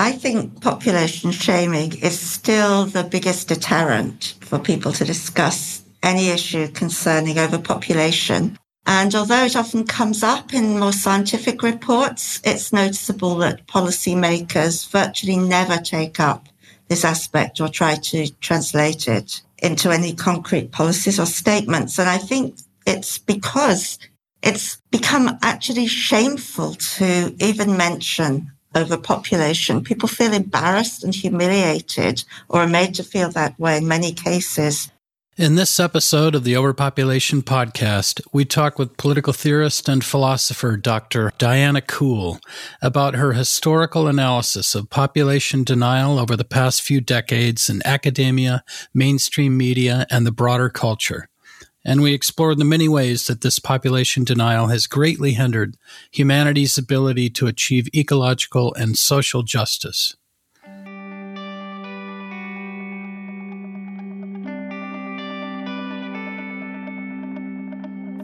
I think population shaming is still the biggest deterrent for people to discuss any issue concerning overpopulation. And although it often comes up in more scientific reports, it's noticeable that policymakers virtually never take up this aspect or try to translate it into any concrete policies or statements. And I think it's because it's become actually shameful to even mention overpopulation. People feel embarrassed and humiliated or are made to feel that way in many cases. In this episode of the Overpopulation Podcast, we talk with political theorist and philosopher Dr. Diana Coole about her historical analysis of population denial over the past few decades in academia, mainstream media, and the broader culture and we explored the many ways that this population denial has greatly hindered humanity's ability to achieve ecological and social justice.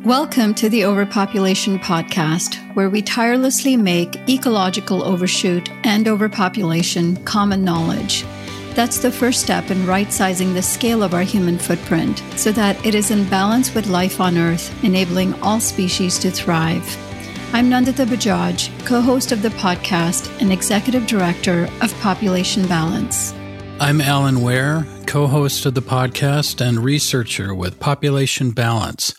Welcome to the Overpopulation Podcast, where we tirelessly make ecological overshoot and overpopulation common knowledge that's the first step in right sizing the scale of our human footprint so that it is in balance with life on Earth, enabling all species to thrive. I'm Nandita Bajaj, co host of the podcast and executive director of Population Balance. I'm Alan Ware, co host of the podcast and researcher with Population Balance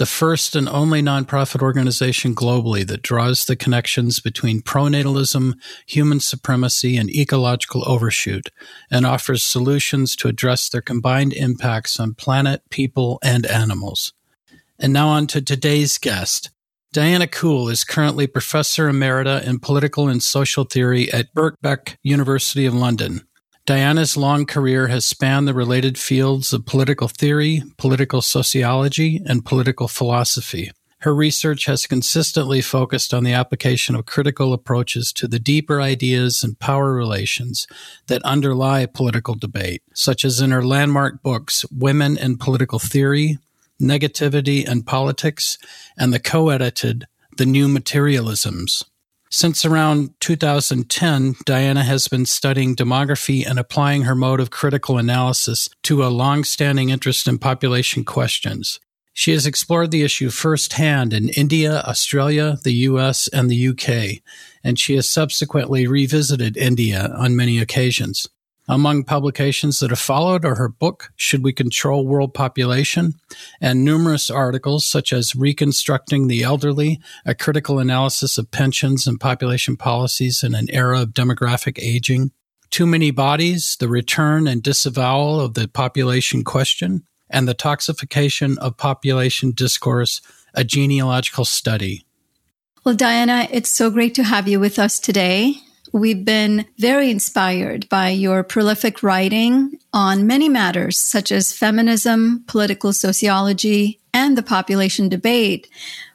the first and only nonprofit organization globally that draws the connections between pronatalism, human supremacy, and ecological overshoot, and offers solutions to address their combined impacts on planet, people, and animals. And now on to today's guest. Diana Coole is currently Professor Emerita in Political and Social Theory at Birkbeck University of London. Diana's long career has spanned the related fields of political theory, political sociology, and political philosophy. Her research has consistently focused on the application of critical approaches to the deeper ideas and power relations that underlie political debate, such as in her landmark books, Women in Political Theory, Negativity and Politics, and the co-edited The New Materialisms. Since around 2010, Diana has been studying demography and applying her mode of critical analysis to a long-standing interest in population questions. She has explored the issue firsthand in India, Australia, the US, and the UK, and she has subsequently revisited India on many occasions. Among publications that have followed are her book, Should We Control World Population? and numerous articles such as Reconstructing the Elderly, a critical analysis of pensions and population policies in an era of demographic aging, Too Many Bodies, the return and disavowal of the population question, and the toxification of population discourse, a genealogical study. Well, Diana, it's so great to have you with us today. We've been very inspired by your prolific writing on many matters such as feminism, political sociology, and the population debate.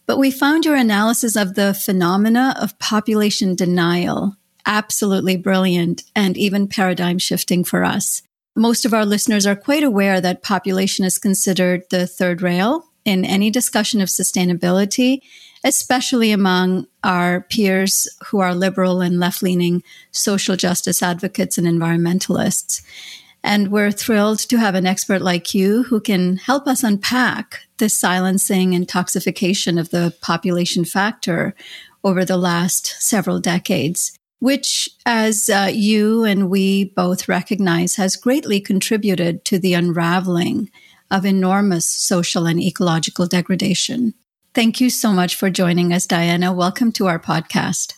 But we found your analysis of the phenomena of population denial absolutely brilliant and even paradigm shifting for us. Most of our listeners are quite aware that population is considered the third rail in any discussion of sustainability especially among our peers who are liberal and left leaning social justice advocates and environmentalists. And we're thrilled to have an expert like you who can help us unpack the silencing and toxification of the population factor over the last several decades, which, as uh, you and we both recognize, has greatly contributed to the unraveling of enormous social and ecological degradation. Thank you so much for joining us, Diana. Welcome to our podcast.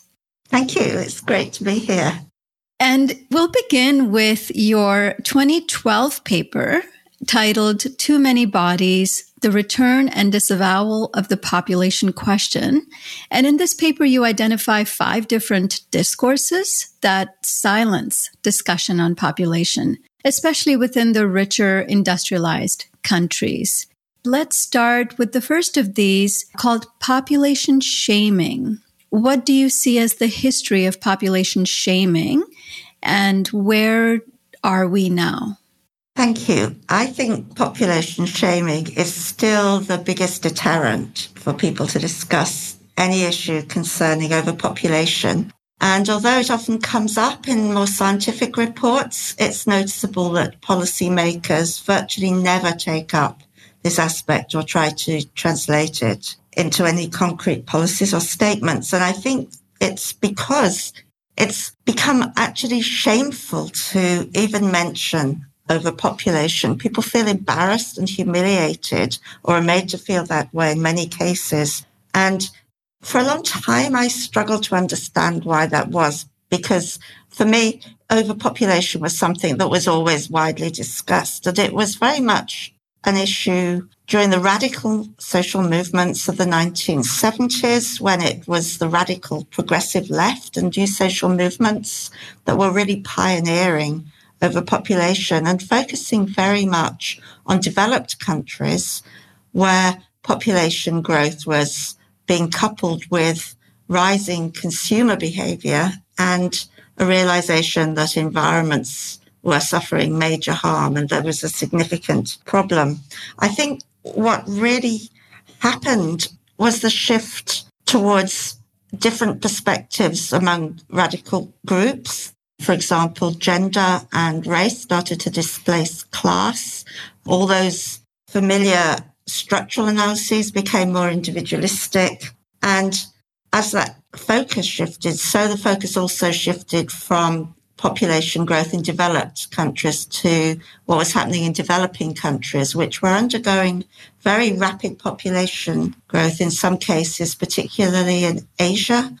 Thank you. It's great to be here. And we'll begin with your 2012 paper titled Too Many Bodies The Return and Disavowal of the Population Question. And in this paper, you identify five different discourses that silence discussion on population, especially within the richer industrialized countries. Let's start with the first of these called population shaming. What do you see as the history of population shaming and where are we now? Thank you. I think population shaming is still the biggest deterrent for people to discuss any issue concerning overpopulation. And although it often comes up in more scientific reports, it's noticeable that policymakers virtually never take up this aspect or try to translate it into any concrete policies or statements. And I think it's because it's become actually shameful to even mention overpopulation. People feel embarrassed and humiliated or are made to feel that way in many cases. And for a long time, I struggled to understand why that was because for me, overpopulation was something that was always widely discussed and it was very much an issue during the radical social movements of the 1970s when it was the radical progressive left and new social movements that were really pioneering overpopulation and focusing very much on developed countries where population growth was being coupled with rising consumer behavior and a realization that environments were suffering major harm and there was a significant problem. I think what really happened was the shift towards different perspectives among radical groups. For example, gender and race started to displace class. All those familiar structural analyses became more individualistic. And as that focus shifted, so the focus also shifted from population growth in developed countries to what was happening in developing countries, which were undergoing very rapid population growth in some cases, particularly in Asia.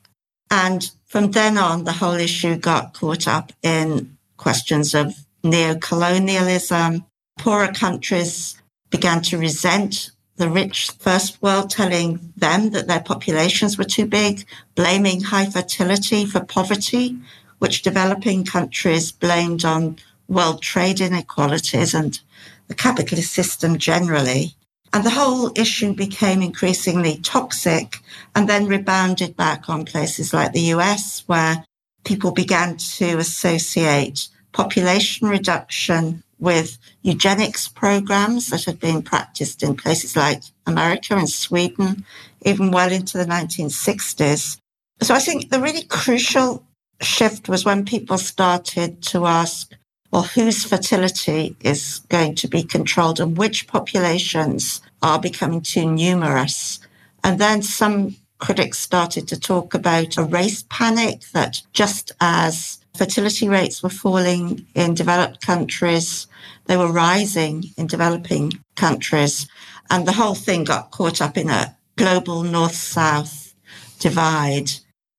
And from then on, the whole issue got caught up in questions of neo-colonialism. Poorer countries began to resent the rich first world telling them that their populations were too big, blaming high fertility for poverty, which developing countries blamed on world trade inequalities and the capitalist system generally. And the whole issue became increasingly toxic and then rebounded back on places like the US, where people began to associate population reduction with eugenics programs that had been practiced in places like America and Sweden, even well into the 1960s. So I think the really crucial shift was when people started to ask, well, whose fertility is going to be controlled and which populations are becoming too numerous. And then some critics started to talk about a race panic that just as fertility rates were falling in developed countries, they were rising in developing countries. And the whole thing got caught up in a global north south divide.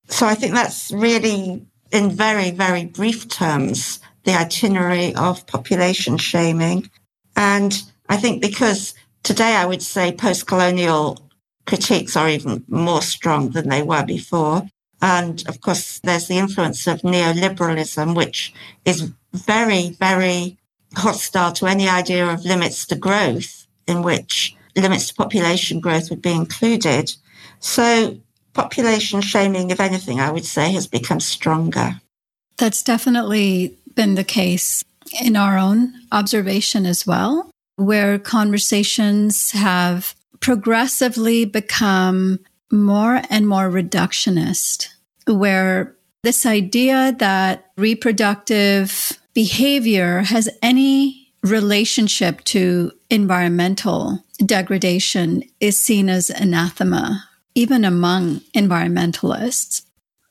So I think that's really in very, very brief terms, the itinerary of population shaming. And I think because today I would say post colonial critiques are even more strong than they were before. And of course, there's the influence of neoliberalism, which is very, very hostile to any idea of limits to growth, in which limits to population growth would be included. So population shaming, if anything, I would say has become stronger. That's definitely been the case in our own observation as well, where conversations have progressively become more and more reductionist, where this idea that reproductive behavior has any relationship to environmental degradation is seen as anathema even among environmentalists.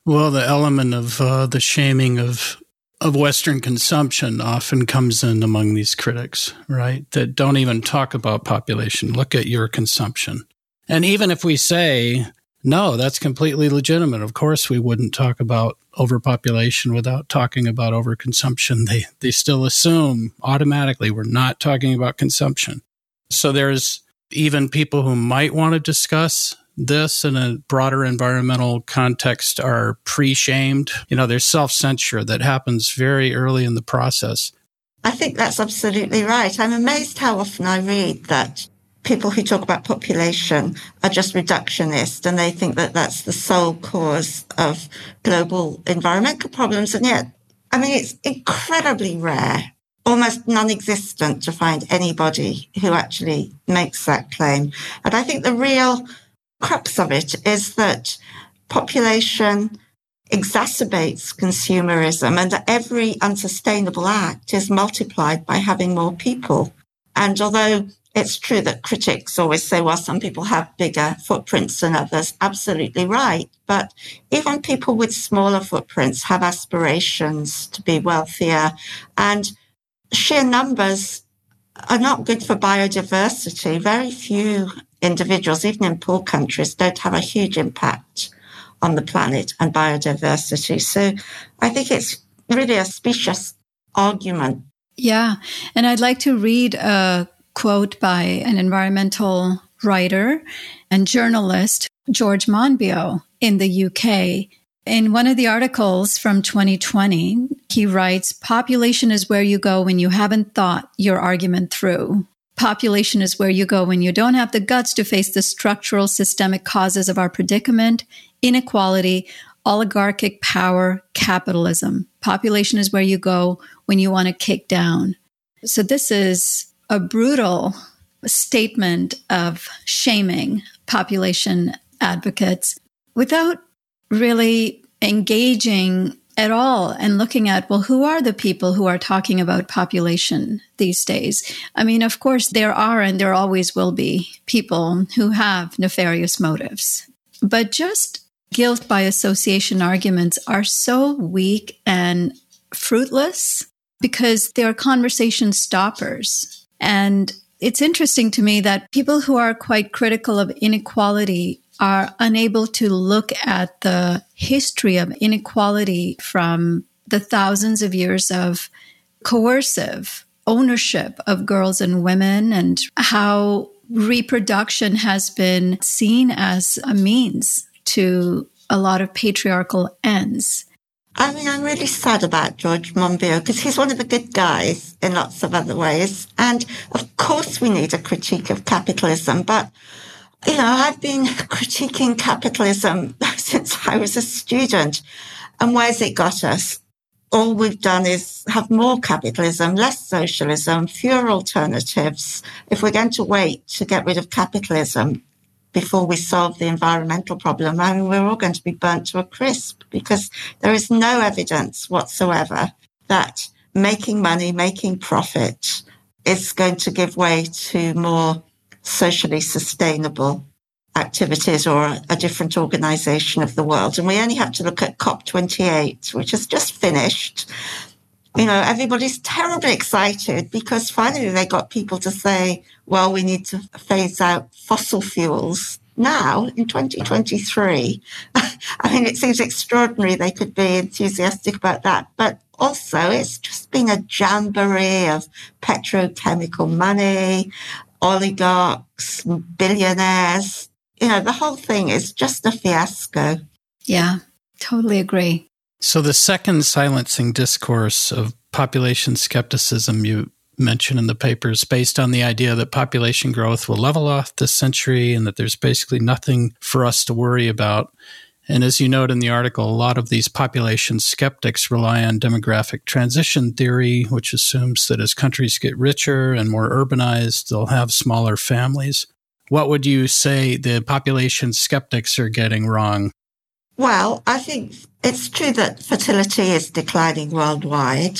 Well, the element of uh, the shaming of of Western consumption often comes in among these critics, right? That don't even talk about population. Look at your consumption. And even if we say, no, that's completely legitimate. Of course, we wouldn't talk about overpopulation without talking about overconsumption. They, they still assume automatically we're not talking about consumption. So there's even people who might want to discuss this in a broader environmental context are pre shamed. You know, there's self censure that happens very early in the process. I think that's absolutely right. I'm amazed how often I read that people who talk about population are just reductionist and they think that that's the sole cause of global environmental problems. And yet, I mean, it's incredibly rare, almost non-existent to find anybody who actually makes that claim. And I think the real crux of it is that population exacerbates consumerism and every unsustainable act is multiplied by having more people. And although it's true that critics always say, well, some people have bigger footprints than others. Absolutely right. But even people with smaller footprints have aspirations to be wealthier and sheer numbers are not good for biodiversity. Very few individuals, even in poor countries, don't have a huge impact on the planet and biodiversity. So I think it's really a specious argument. Yeah. And I'd like to read a quote by an environmental writer and journalist, George Monbiot in the UK. In one of the articles from 2020, he writes, population is where you go when you haven't thought your argument through. Population is where you go when you don't have the guts to face the structural systemic causes of our predicament, inequality, oligarchic power, capitalism. Population is where you go when you want to kick down. So this is a brutal statement of shaming population advocates without really engaging at all and looking at, well, who are the people who are talking about population these days? I mean, of course, there are and there always will be people who have nefarious motives. But just guilt by association arguments are so weak and fruitless because they are conversation stoppers. And it's interesting to me that people who are quite critical of inequality are unable to look at the history of inequality from the thousands of years of coercive ownership of girls and women and how reproduction has been seen as a means to a lot of patriarchal ends. I mean, I'm really sad about George Monbiot because he's one of the good guys in lots of other ways. And of course, we need a critique of capitalism. But, you know, I've been critiquing capitalism since I was a student. And where's it got us? All we've done is have more capitalism, less socialism, fewer alternatives. If we're going to wait to get rid of capitalism, before we solve the environmental problem, I mean, we're all going to be burnt to a crisp because there is no evidence whatsoever that making money, making profit is going to give way to more socially sustainable activities or a different organization of the world. And we only have to look at COP28, which has just finished. You know, everybody's terribly excited because finally they got people to say, well, we need to phase out fossil fuels now in 2023. I mean, it seems extraordinary they could be enthusiastic about that, but also it's just been a jamboree of petrochemical money, oligarchs, billionaires. You know, the whole thing is just a fiasco. Yeah, totally agree. So the second silencing discourse of population skepticism you mention in the papers based on the idea that population growth will level off this century and that there's basically nothing for us to worry about. And as you note in the article, a lot of these population skeptics rely on demographic transition theory, which assumes that as countries get richer and more urbanized, they'll have smaller families. What would you say the population skeptics are getting wrong? Well, I think it's true that fertility is declining worldwide.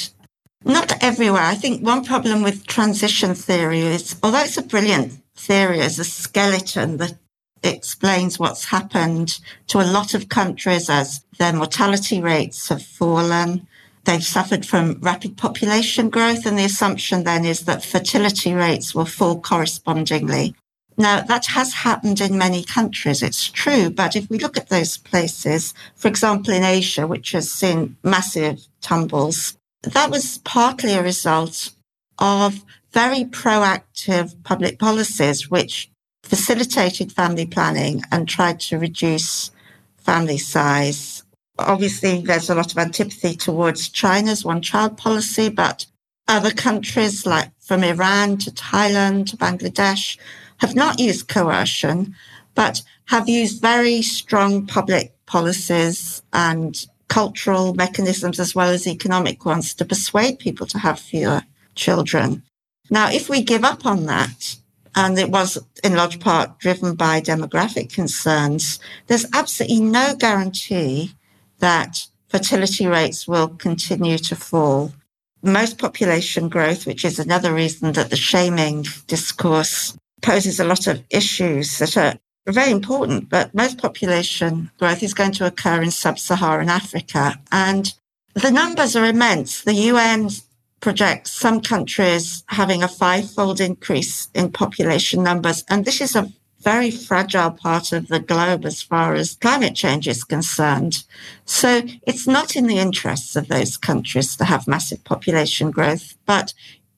Not everywhere. I think one problem with transition theory is, although it's a brilliant theory as a skeleton that explains what's happened to a lot of countries as their mortality rates have fallen. They've suffered from rapid population growth, and the assumption then is that fertility rates will fall correspondingly. Now, that has happened in many countries, it's true, but if we look at those places, for example, in Asia, which has seen massive tumbles, that was partly a result of very proactive public policies which facilitated family planning and tried to reduce family size. Obviously, there's a lot of antipathy towards China's one child policy, but other countries like from Iran to Thailand to Bangladesh have not used coercion, but have used very strong public policies and cultural mechanisms as well as economic ones to persuade people to have fewer children. Now, if we give up on that, and it was in large part driven by demographic concerns, there's absolutely no guarantee that fertility rates will continue to fall. Most population growth, which is another reason that the shaming discourse poses a lot of issues that are very important, but most population growth is going to occur in sub-Saharan Africa. And the numbers are immense. The UN projects some countries having a five-fold increase in population numbers. And this is a very fragile part of the globe as far as climate change is concerned. So it's not in the interests of those countries to have massive population growth. But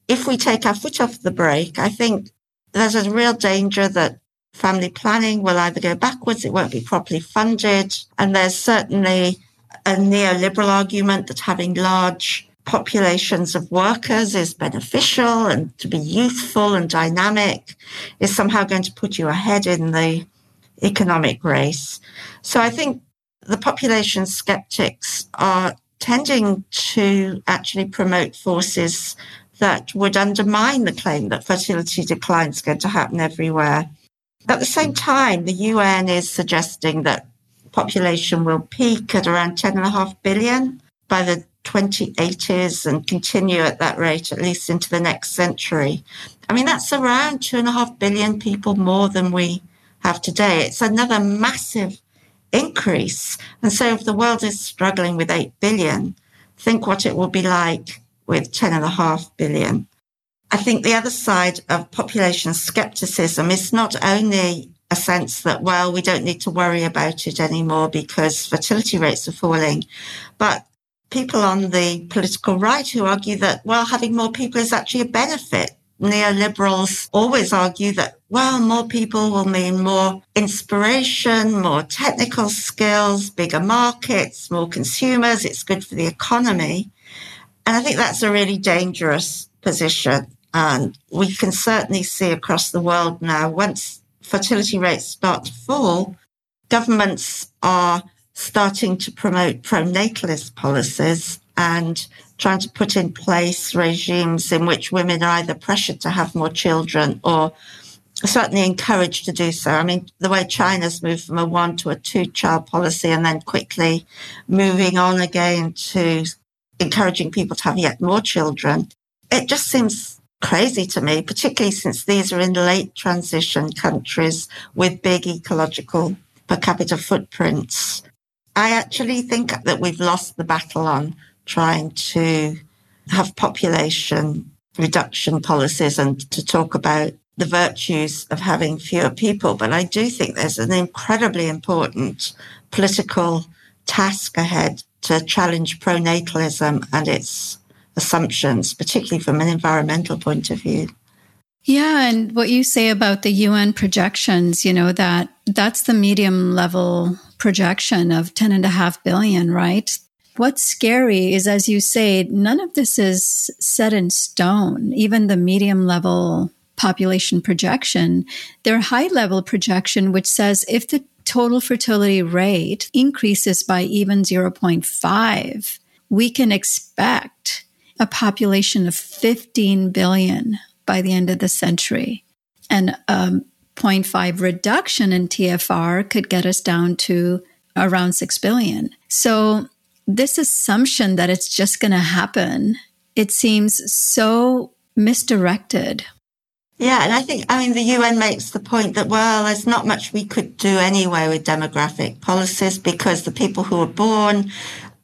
if we take our foot off the brake, I think there's a real danger that family planning will either go backwards, it won't be properly funded. And there's certainly a neoliberal argument that having large populations of workers is beneficial and to be youthful and dynamic is somehow going to put you ahead in the economic race. So I think the population skeptics are tending to actually promote forces that would undermine the claim that fertility decline is going to happen everywhere. At the same time, the UN is suggesting that population will peak at around 10.5 billion by the 2080s and continue at that rate at least into the next century. I mean, that's around 2.5 billion people more than we have today. It's another massive increase. And so if the world is struggling with 8 billion, think what it will be like with 10.5 billion. I think the other side of population skepticism is not only a sense that, well, we don't need to worry about it anymore because fertility rates are falling, but people on the political right who argue that, well, having more people is actually a benefit. Neoliberals always argue that, well, more people will mean more inspiration, more technical skills, bigger markets, more consumers. It's good for the economy. And I think that's a really dangerous position. And we can certainly see across the world now, once fertility rates start to fall, governments are starting to promote pronatalist policies and trying to put in place regimes in which women are either pressured to have more children or certainly encouraged to do so. I mean, the way China's moved from a one to a two child policy and then quickly moving on again to encouraging people to have yet more children, it just seems crazy to me, particularly since these are in late transition countries with big ecological per capita footprints. I actually think that we've lost the battle on trying to have population reduction policies and to talk about the virtues of having fewer people. But I do think there's an incredibly important political task ahead to challenge pronatalism and its assumptions, particularly from an environmental point of view. Yeah, and what you say about the UN projections, you know, that that's the medium level projection of 10 and a half billion, right? What's scary is, as you say, none of this is set in stone. Even the medium level population projection, their high level projection, which says if the total fertility rate increases by even 0.5, we can expect a population of 15 billion by the end of the century. And a 0.5 reduction in TFR could get us down to around 6 billion. So this assumption that it's just going to happen, it seems so misdirected. Yeah, and I think, I mean, the UN makes the point that, well, there's not much we could do anyway with demographic policies because the people who are born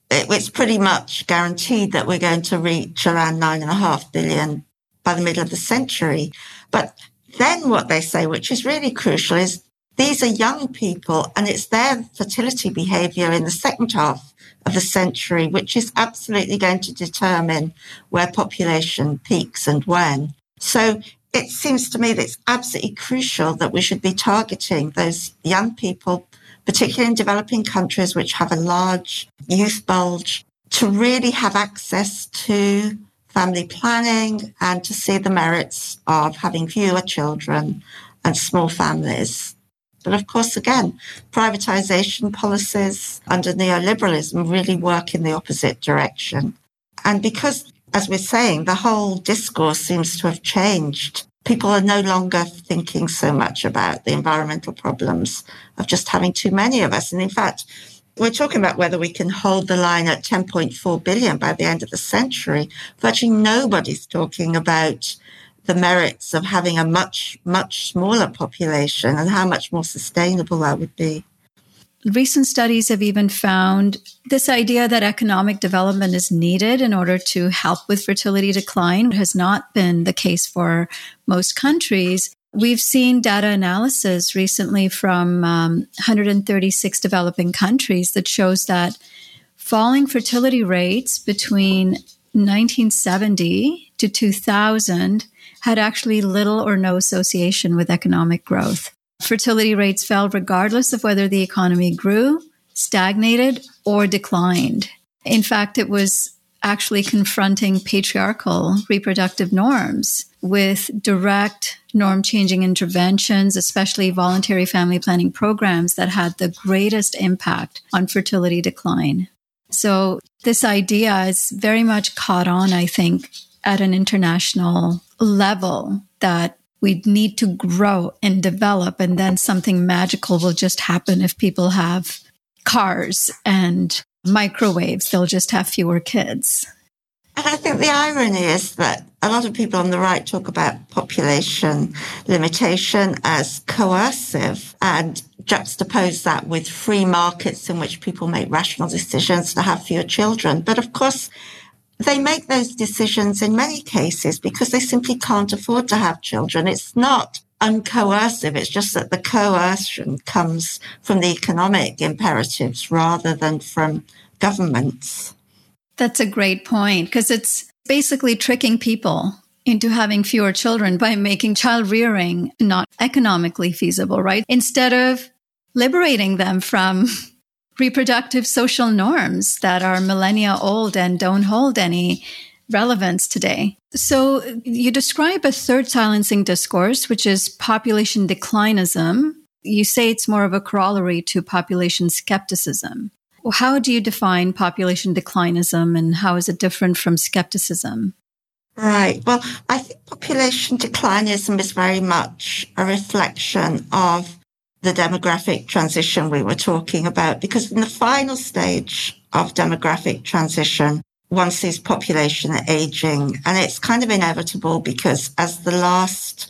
it's pretty much guaranteed that we're going to reach around nine and a half billion by the middle of the century. But then what they say, which is really crucial, is these are young people and it's their fertility behavior in the second half of the century, which is absolutely going to determine where population peaks and when. So it seems to me that it's absolutely crucial that we should be targeting those young people particularly in developing countries which have a large youth bulge, to really have access to family planning and to see the merits of having fewer children and small families. But of course, again, privatization policies under neoliberalism really work in the opposite direction. And because, as we're saying, the whole discourse seems to have changed people are no longer thinking so much about the environmental problems of just having too many of us. And in fact, we're talking about whether we can hold the line at 10.4 billion by the end of the century. Virtually nobody's talking about the merits of having a much, much smaller population and how much more sustainable that would be. Recent studies have even found this idea that economic development is needed in order to help with fertility decline has not been the case for most countries. We've seen data analysis recently from um, 136 developing countries that shows that falling fertility rates between 1970 to 2000 had actually little or no association with economic growth. Fertility rates fell regardless of whether the economy grew, stagnated, or declined. In fact, it was actually confronting patriarchal reproductive norms with direct norm changing interventions, especially voluntary family planning programs that had the greatest impact on fertility decline. So this idea is very much caught on, I think, at an international level that we need to grow and develop and then something magical will just happen if people have cars and microwaves they'll just have fewer kids and I think the irony is that a lot of people on the right talk about population limitation as coercive and juxtapose that with free markets in which people make rational decisions to have fewer children. But of course, they make those decisions in many cases because they simply can't afford to have children. It's not uncoercive. It's just that the coercion comes from the economic imperatives rather than from governments. That's a great point because it's basically tricking people into having fewer children by making child rearing not economically feasible, right? Instead of liberating them from reproductive social norms that are millennia old and don't hold any relevance today. So you describe a third silencing discourse, which is population declinism. You say it's more of a corollary to population skepticism. Well, how do you define population declinism and how is it different from skepticism? Right. Well, I think population declinism is very much a reflection of the demographic transition we were talking about, because in the final stage of demographic transition, one sees population aging and it's kind of inevitable because as the last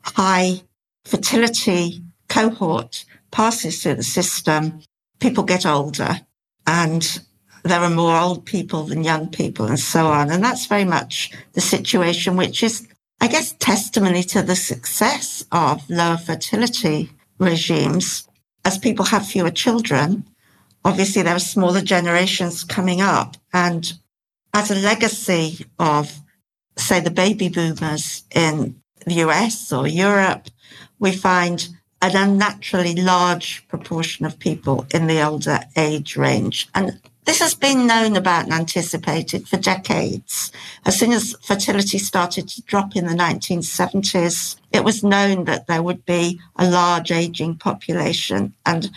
high fertility cohort passes through the system, people get older and there are more old people than young people and so on. And that's very much the situation, which is, I guess, testimony to the success of lower fertility regimes. As people have fewer children, obviously there are smaller generations coming up. And as a legacy of, say, the baby boomers in the US or Europe, we find an unnaturally large proportion of people in the older age range. And this has been known about and anticipated for decades. As soon as fertility started to drop in the 1970s, it was known that there would be a large aging population. And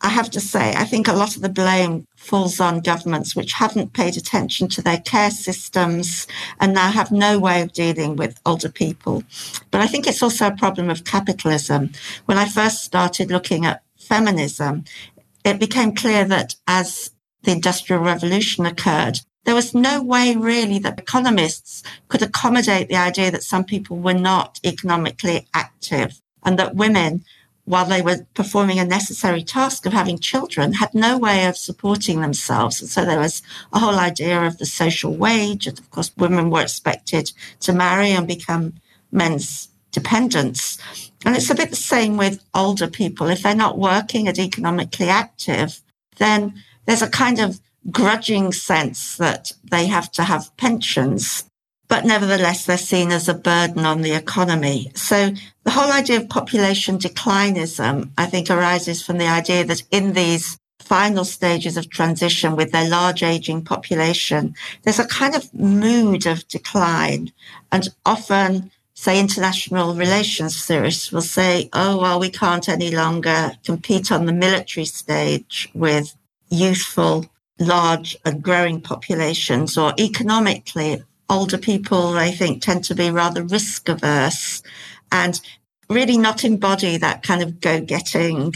I have to say, I think a lot of the blame falls on governments which haven't paid attention to their care systems and now have no way of dealing with older people. But I think it's also a problem of capitalism. When I first started looking at feminism, it became clear that as the Industrial Revolution occurred, there was no way really that economists could accommodate the idea that some people were not economically active and that women while they were performing a necessary task of having children, had no way of supporting themselves. And so there was a whole idea of the social wage. And of course, women were expected to marry and become men's dependents. And it's a bit the same with older people. If they're not working and economically active, then there's a kind of grudging sense that they have to have pensions but nevertheless, they're seen as a burden on the economy. So the whole idea of population declinism, I think, arises from the idea that in these final stages of transition with their large aging population, there's a kind of mood of decline. And often, say, international relations theorists will say, oh, well, we can't any longer compete on the military stage with youthful, large and growing populations, or economically, older people, I think, tend to be rather risk averse and really not embody that kind of go getting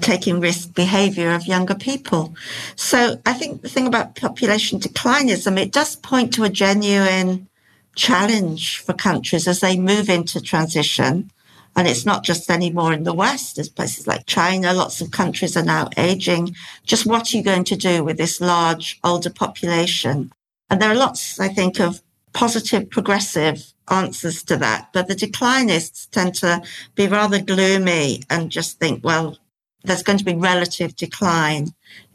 taking risk behavior of younger people. So I think the thing about population declinism, it does point to a genuine challenge for countries as they move into transition. And it's not just anymore in the West. There's places like China. Lots of countries are now aging. Just what are you going to do with this large older population? And there are lots, I think, of positive, progressive answers to that. But the declinists tend to be rather gloomy and just think, well, there's going to be relative decline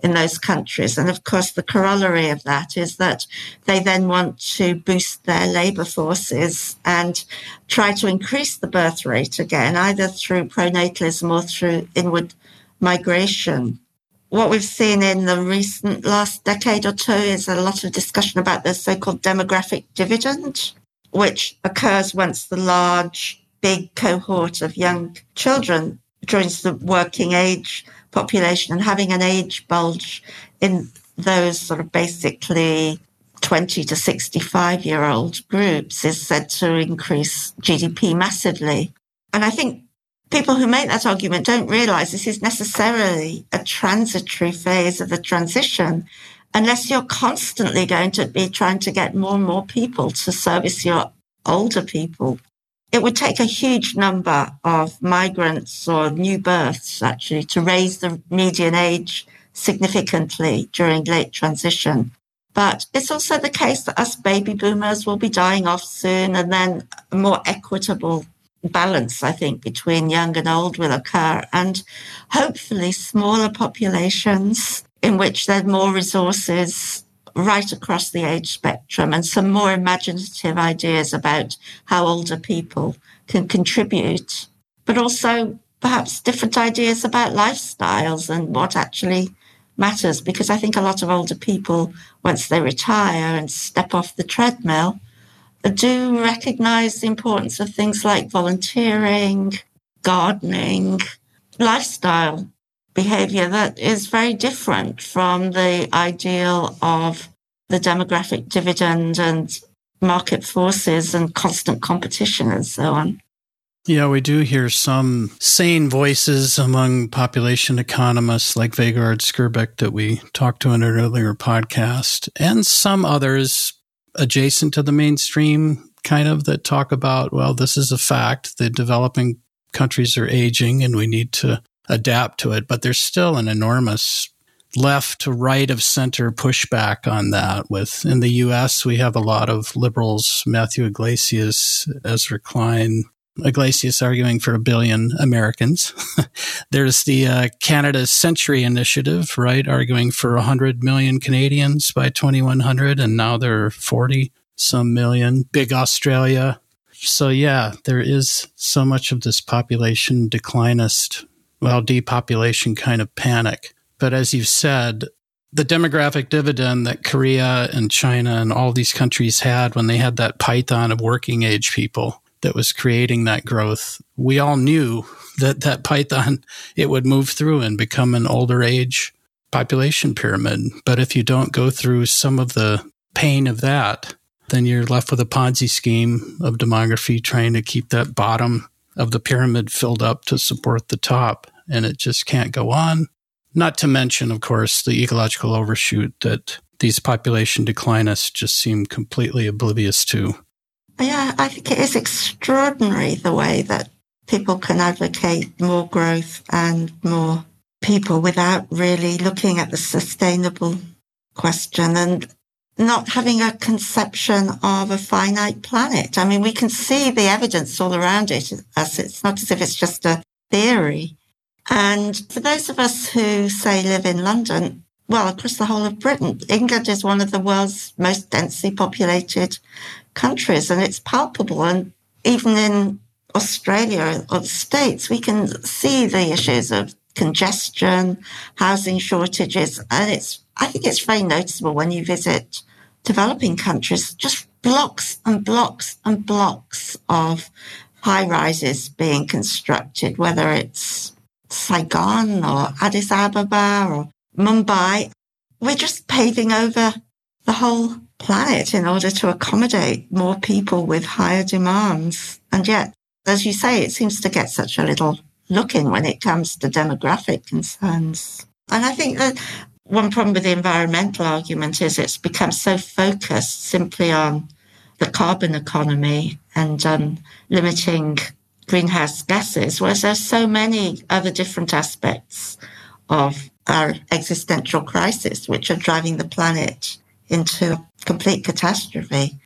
in those countries. And of course, the corollary of that is that they then want to boost their labor forces and try to increase the birth rate again, either through pronatalism or through inward migration. What we've seen in the recent last decade or two is a lot of discussion about the so-called demographic dividend, which occurs once the large, big cohort of young children joins the working age population and having an age bulge in those sort of basically 20 to 65 year old groups is said to increase GDP massively. And I think people who make that argument don't realize this is necessarily a transitory phase of the transition unless you're constantly going to be trying to get more and more people to service your older people it would take a huge number of migrants or new births actually to raise the median age significantly during late transition. But it's also the case that us baby boomers will be dying off soon, and then a more equitable balance, I think, between young and old will occur, and hopefully smaller populations in which there's more resources right across the age spectrum and some more imaginative ideas about how older people can contribute, but also perhaps different ideas about lifestyles and what actually matters. Because I think a lot of older people, once they retire and step off the treadmill, do recognize the importance of things like volunteering, gardening, lifestyle behavior that is very different from the ideal of the demographic dividend and market forces and constant competition and so on. Yeah, we do hear some sane voices among population economists like Vegard Skirbekk that we talked to in an earlier podcast, and some others adjacent to the mainstream kind of that talk about, well, this is a fact. The developing countries are aging and we need to adapt to it, but there's still an enormous left to right of center pushback on that. With in the U.S., we have a lot of liberals, Matthew Yglesias, Ezra Klein, Yglesias arguing for a billion Americans. There's the uh, Canada Century Initiative, right, arguing for 100 million Canadians by 2100, and now there are 40 some million. Big Australia. So, yeah, there is so much of this population declinist well, depopulation kind of panic. But as you've said, the demographic dividend that Korea and China and all these countries had when they had that python of working age people that was creating that growth, we all knew that that python, it would move through and become an older age population pyramid. But if you don't go through some of the pain of that, then you're left with a Ponzi scheme of demography trying to keep that bottom of the pyramid filled up to support the top. And it just can't go on. Not to mention, of course, the ecological overshoot that these population declinists just seem completely oblivious to. Yeah, I think it is extraordinary the way that people can advocate more growth and more people without really looking at the sustainable question. And not having a conception of a finite planet. I mean, we can see the evidence all around it as it's not as if it's just a theory. And for those of us who say live in London, well, across the whole of Britain, England is one of the world's most densely populated countries and it's palpable. And even in Australia or the States, we can see the issues of congestion, housing shortages, and it's I think it's very noticeable when you visit developing countries, just blocks and blocks and blocks of high rises being constructed, whether it's Saigon or Addis Ababa or Mumbai. We're just paving over the whole planet in order to accommodate more people with higher demands. And yet, as you say, it seems to get such a little looking when it comes to demographic concerns. And I think that one problem with the environmental argument is it's become so focused simply on the carbon economy and um, limiting greenhouse gases, whereas there's so many other different aspects of our existential crisis, which are driving the planet into complete catastrophe.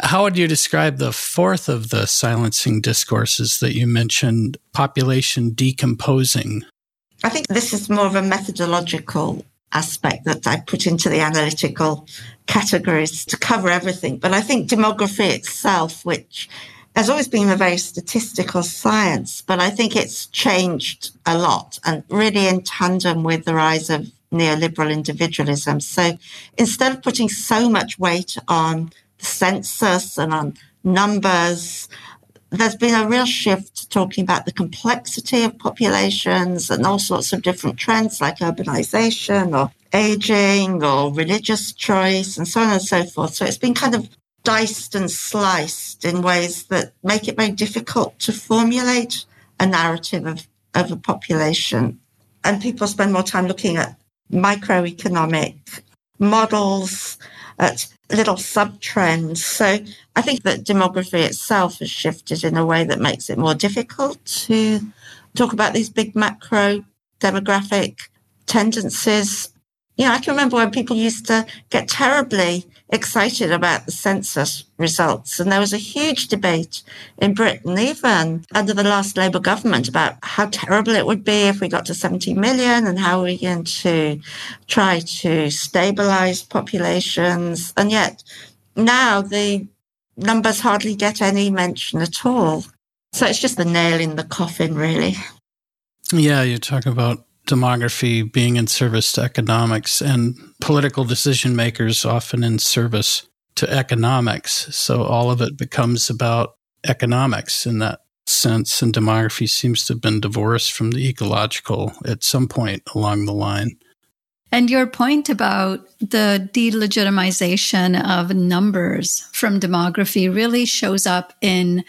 How would you describe the fourth of the silencing discourses that you mentioned, population decomposing? I think this is more of a methodological aspect that I put into the analytical categories to cover everything. But I think demography itself, which has always been a very statistical science, but I think it's changed a lot and really in tandem with the rise of neoliberal individualism. So instead of putting so much weight on the census and on numbers, there's been a real shift to talking about the complexity of populations and all sorts of different trends like urbanization or aging or religious choice and so on and so forth. So it's been kind of diced and sliced in ways that make it very difficult to formulate a narrative of, of a population. And people spend more time looking at microeconomic models, at little sub trends. So I think that demography itself has shifted in a way that makes it more difficult to talk about these big macro demographic tendencies. Know, I can remember when people used to get terribly excited about the census results. And there was a huge debate in Britain, even under the last Labour government, about how terrible it would be if we got to 70 million and how we're going to try to stabilise populations. And yet now the numbers hardly get any mention at all. So it's just the nail in the coffin, really. Yeah, you talk about demography being in service to economics and political decision makers often in service to economics. So all of it becomes about economics in that sense. And demography seems to have been divorced from the ecological at some point along the line. And your point about the delegitimization of numbers from demography really shows up in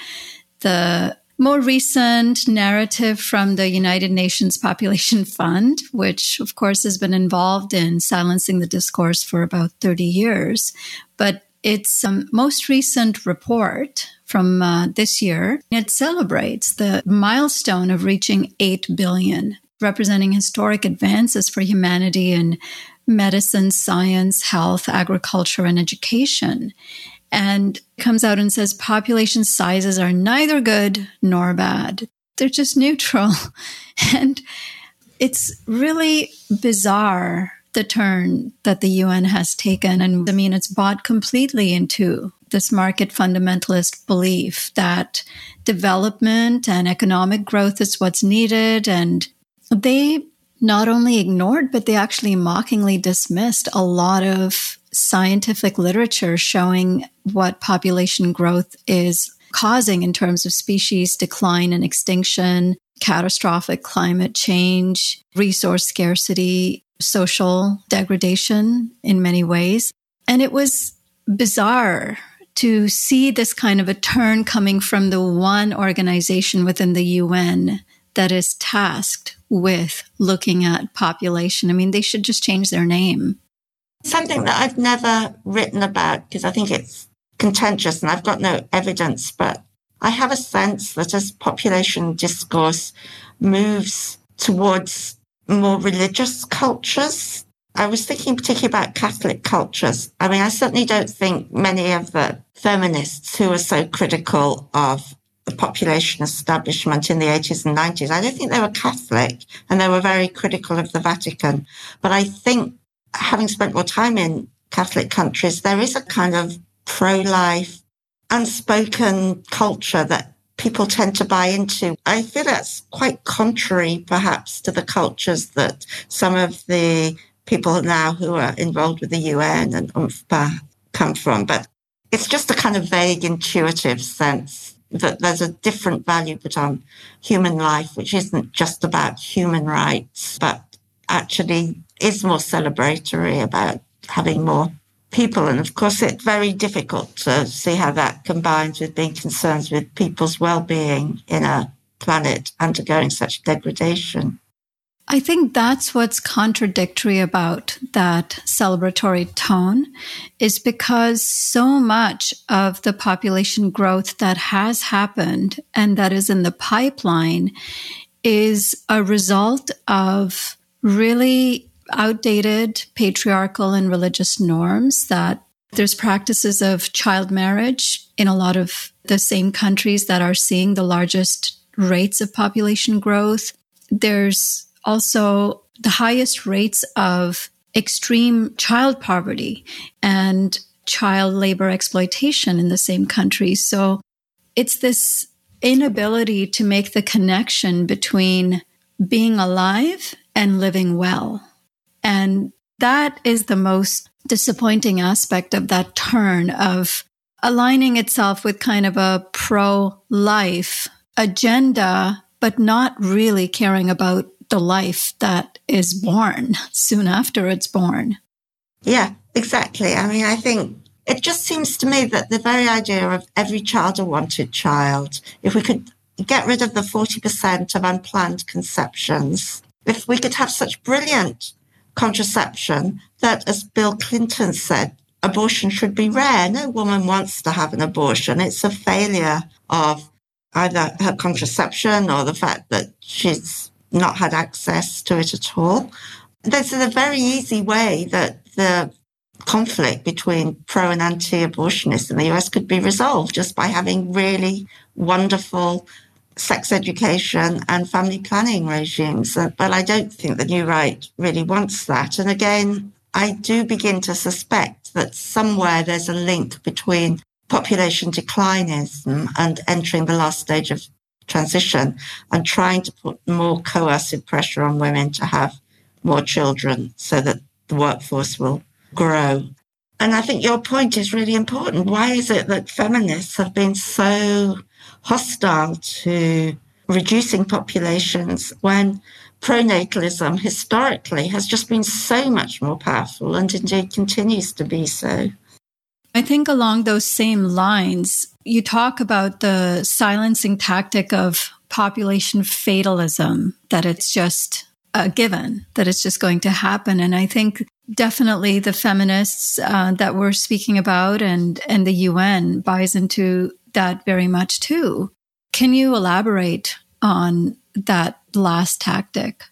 the more recent narrative from the United Nations Population Fund, which of course has been involved in silencing the discourse for about 30 years. But its um, most recent report from uh, this year, it celebrates the milestone of reaching 8 billion, representing historic advances for humanity in medicine, science, health, agriculture, and education and comes out and says population sizes are neither good nor bad. They're just neutral. and it's really bizarre the turn that the UN has taken. And I mean, it's bought completely into this market fundamentalist belief that development and economic growth is what's needed. And they not only ignored, but they actually mockingly dismissed a lot of scientific literature showing what population growth is causing in terms of species decline and extinction, catastrophic climate change, resource scarcity, social degradation in many ways. And it was bizarre to see this kind of a turn coming from the one organization within the UN that is tasked with looking at population. I mean, they should just change their name. Something that I've never written about because I think it's contentious and I've got no evidence, but I have a sense that as population discourse moves towards more religious cultures, I was thinking particularly about Catholic cultures. I mean, I certainly don't think many of the feminists who are so critical of the population establishment in the 80s and 90s, I don't think they were Catholic and they were very critical of the Vatican. But I think having spent more time in Catholic countries, there is a kind of pro life, unspoken culture that people tend to buy into. I feel that's quite contrary, perhaps, to the cultures that some of the people now who are involved with the UN and UNFPA come from. But it's just a kind of vague, intuitive sense that there's a different value put on human life, which isn't just about human rights, but actually is more celebratory about having more people. And of course, it's very difficult to see how that combines with being concerned with people's well-being in a planet undergoing such degradation. I think that's what's contradictory about that celebratory tone is because so much of the population growth that has happened and that is in the pipeline is a result of really outdated patriarchal and religious norms that there's practices of child marriage in a lot of the same countries that are seeing the largest rates of population growth. There's also the highest rates of extreme child poverty and child labor exploitation in the same country. So it's this inability to make the connection between being alive and living well. And that is the most disappointing aspect of that turn of aligning itself with kind of a pro life agenda, but not really caring about the life that is born soon after it's born. Yeah, exactly. I mean, I think it just seems to me that the very idea of every child a wanted child, if we could get rid of the 40% of unplanned conceptions, if we could have such brilliant contraception that, as Bill Clinton said, abortion should be rare. No woman wants to have an abortion. It's a failure of either her contraception or the fact that she's not had access to it at all. There's a very easy way that the conflict between pro and anti abortionists in the US could be resolved just by having really wonderful sex education and family planning regimes. Uh, but I don't think the new right really wants that. And again, I do begin to suspect that somewhere there's a link between population declinism and entering the last stage of transition and trying to put more coercive pressure on women to have more children so that the workforce will grow. And I think your point is really important. Why is it that feminists have been so hostile to reducing populations when pronatalism historically has just been so much more powerful and indeed continues to be so. I think along those same lines, you talk about the silencing tactic of population fatalism, that it's just a given, that it's just going to happen. And I think definitely the feminists uh, that we're speaking about and, and the UN buys into that very much too. Can you elaborate on that last tactic?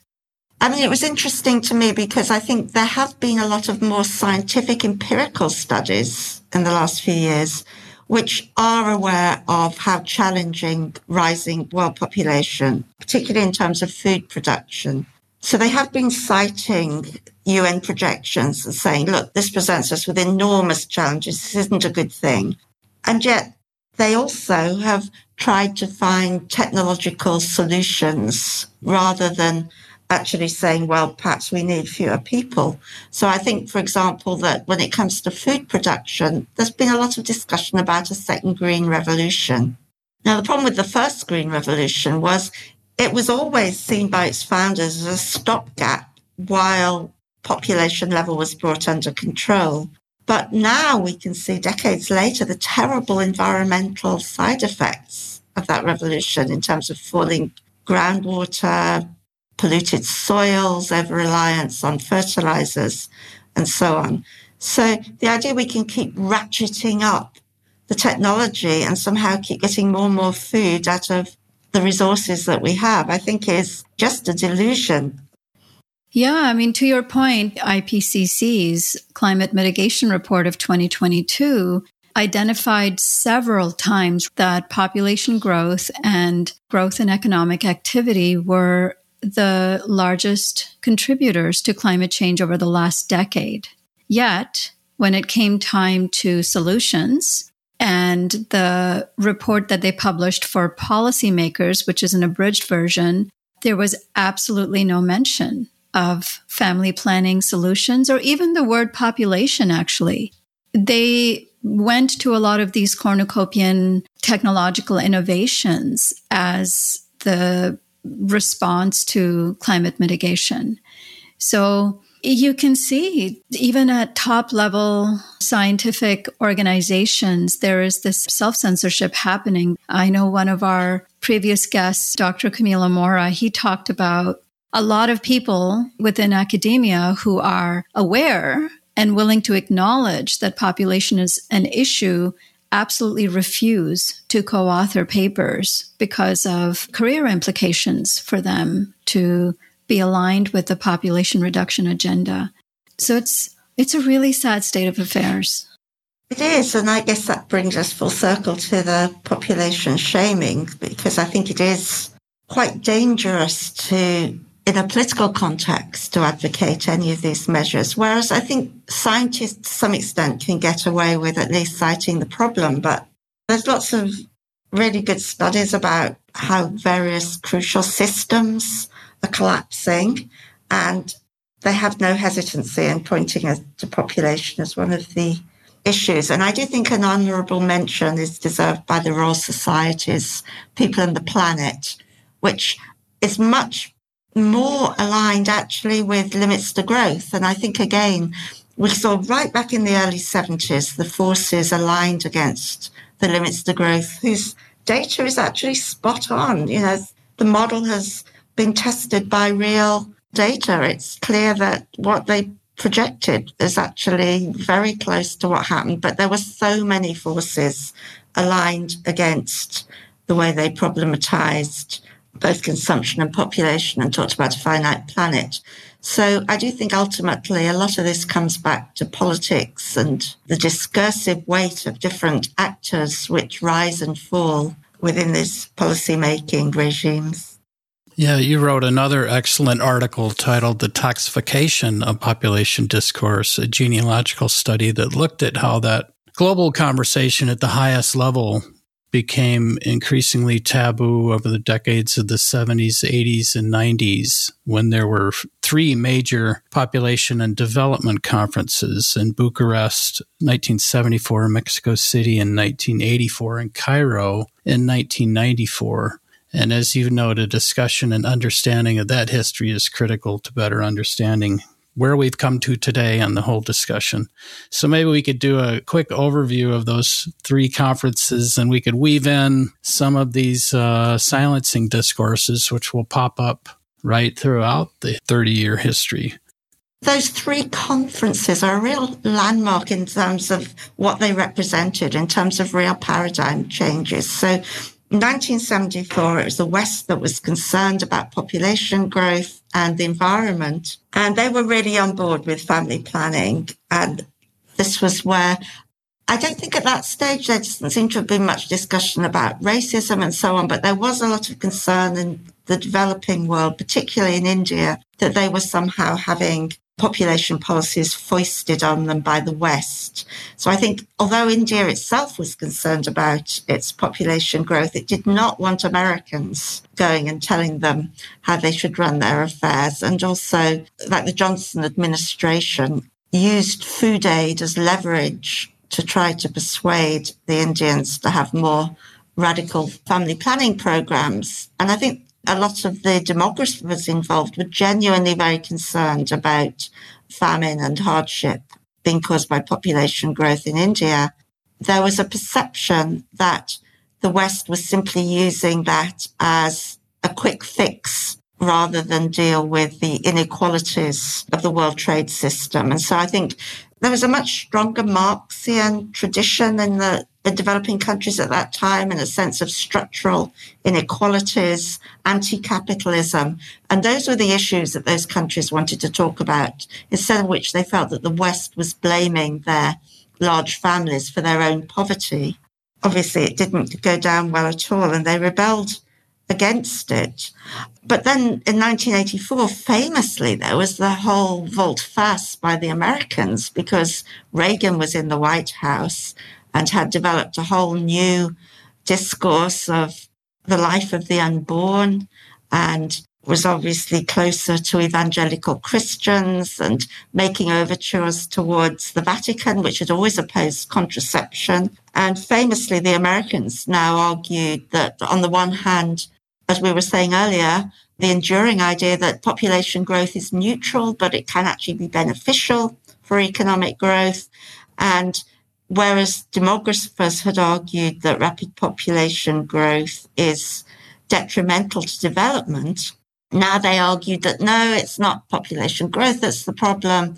I mean, it was interesting to me because I think there have been a lot of more scientific empirical studies in the last few years, which are aware of how challenging rising world population, particularly in terms of food production. So they have been citing UN projections and saying, look, this presents us with enormous challenges. This isn't a good thing. And yet they also have tried to find technological solutions rather than actually saying, well, perhaps we need fewer people. So I think, for example, that when it comes to food production, there's been a lot of discussion about a second green revolution. Now, the problem with the first green revolution was it was always seen by its founders as a stopgap while population level was brought under control. But now we can see decades later the terrible environmental side effects of that revolution in terms of falling groundwater, polluted soils, over reliance on fertilizers, and so on. So the idea we can keep ratcheting up the technology and somehow keep getting more and more food out of the resources that we have, I think is just a delusion. Yeah, I mean, to your point, IPCC's climate mitigation report of 2022 identified several times that population growth and growth in economic activity were the largest contributors to climate change over the last decade. Yet, when it came time to solutions, and the report that they published for policymakers, which is an abridged version, there was absolutely no mention of family planning solutions or even the word population, actually. They went to a lot of these cornucopian technological innovations as the response to climate mitigation. So you can see even at top level scientific organizations, there is this self censorship happening. I know one of our previous guests, Dr. Camilo Mora, he talked about a lot of people within academia who are aware and willing to acknowledge that population is an issue absolutely refuse to co author papers because of career implications for them to be aligned with the population reduction agenda. So it's it's a really sad state of affairs. It is, and I guess that brings us full circle to the population shaming because I think it is quite dangerous to in a political context to advocate any of these measures. Whereas I think scientists to some extent can get away with at least citing the problem, but there's lots of really good studies about how various crucial systems are collapsing and they have no hesitancy in pointing to population as one of the issues. And I do think an honourable mention is deserved by the Royal Society's People and the Planet, which is much more aligned actually with limits to growth. And I think again, we saw right back in the early 70s the forces aligned against the limits to growth, whose data is actually spot on. You know, the model has been tested by real data. It's clear that what they projected is actually very close to what happened, but there were so many forces aligned against the way they problematized both consumption and population and talked about a finite planet. So I do think ultimately a lot of this comes back to politics and the discursive weight of different actors which rise and fall within these policy making regimes. Yeah, you wrote another excellent article titled The Toxification of Population Discourse, a genealogical study that looked at how that global conversation at the highest level became increasingly taboo over the decades of the 70s, 80s, and 90s when there were three major population and development conferences in Bucharest, 1974, Mexico City in 1984, and Cairo in 1994. And as you noted, discussion and understanding of that history is critical to better understanding where we've come to today on the whole discussion. So maybe we could do a quick overview of those three conferences and we could weave in some of these uh, silencing discourses, which will pop up right throughout the 30 year history. Those three conferences are a real landmark in terms of what they represented, in terms of real paradigm changes. So 1974, it was the West that was concerned about population growth and the environment. And they were really on board with family planning. And this was where I don't think at that stage there doesn't seem to have been much discussion about racism and so on, but there was a lot of concern in the developing world, particularly in India, that they were somehow having population policies foisted on them by the West. So I think although India itself was concerned about its population growth, it did not want Americans going and telling them how they should run their affairs. And also, like the Johnson administration used food aid as leverage to try to persuade the Indians to have more radical family planning programs. And I think a lot of the demographers involved were genuinely very concerned about famine and hardship being caused by population growth in India. There was a perception that the West was simply using that as a quick fix rather than deal with the inequalities of the world trade system. And so I think there was a much stronger Marxian tradition in the, the developing countries at that time and a sense of structural inequalities, anti-capitalism. And those were the issues that those countries wanted to talk about, instead of which they felt that the West was blaming their large families for their own poverty. Obviously, it didn't go down well at all, and they rebelled against it. But then in 1984, famously, there was the whole volte-face by the Americans because Reagan was in the White House and had developed a whole new discourse of the life of the unborn and was obviously closer to evangelical Christians and making overtures towards the Vatican, which had always opposed contraception. And famously, the Americans now argued that on the one hand, as we were saying earlier, the enduring idea that population growth is neutral, but it can actually be beneficial for economic growth. And whereas demographers had argued that rapid population growth is detrimental to development. Now they argued that no, it's not population growth that's the problem.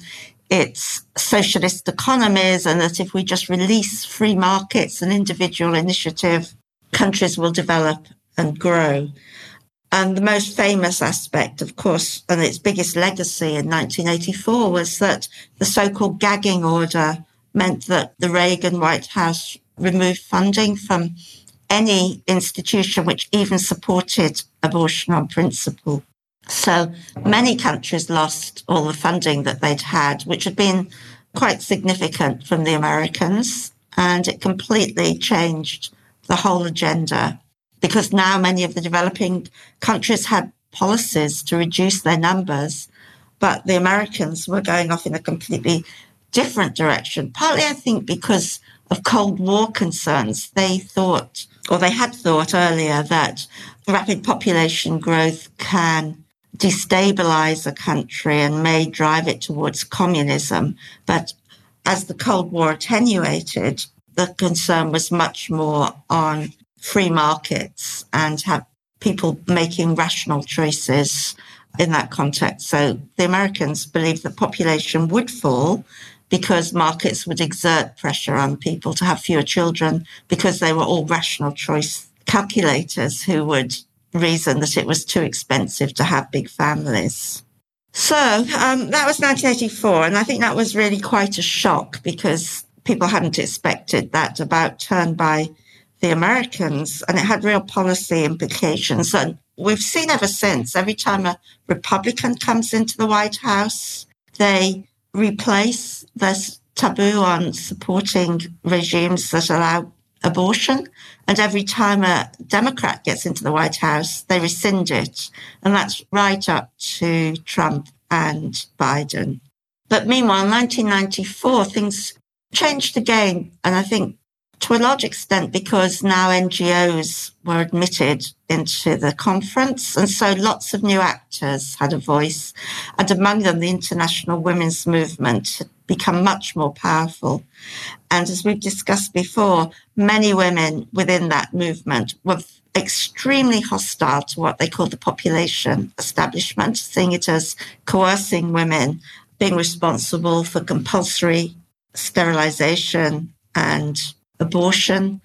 It's socialist economies, and that if we just release free markets and individual initiative, countries will develop and grow. And the most famous aspect, of course, and its biggest legacy in 1984 was that the so-called gagging order meant that the Reagan White House removed funding from any institution which even supported abortion on principle. So many countries lost all the funding that they'd had, which had been quite significant from the Americans. And it completely changed the whole agenda because now many of the developing countries had policies to reduce their numbers, but the Americans were going off in a completely different direction. Partly, I think, because of Cold War concerns. They thought, or they had thought earlier, that rapid population growth can destabilize a country and may drive it towards communism. But as the Cold War attenuated, the concern was much more on free markets and have people making rational choices in that context. So the Americans believed that population would fall because markets would exert pressure on people to have fewer children because they were all rational choice calculators who would reason that it was too expensive to have big families. So um, that was 1984, and I think that was really quite a shock because people hadn't expected that about turn by the Americans, and it had real policy implications. And we've seen ever since, every time a Republican comes into the White House, they replace this taboo on supporting regimes that allow abortion. And every time a Democrat gets into the White House, they rescind it. And that's right up to Trump and Biden. But meanwhile, in 1994, things changed again. And I think to a large extent because now NGOs were admitted into the conference. And so lots of new actors had a voice. And among them, the international women's movement had become much more powerful. And as we've discussed before, many women within that movement were extremely hostile to what they called the population establishment, seeing it as coercing women, being responsible for compulsory sterilization and abortion.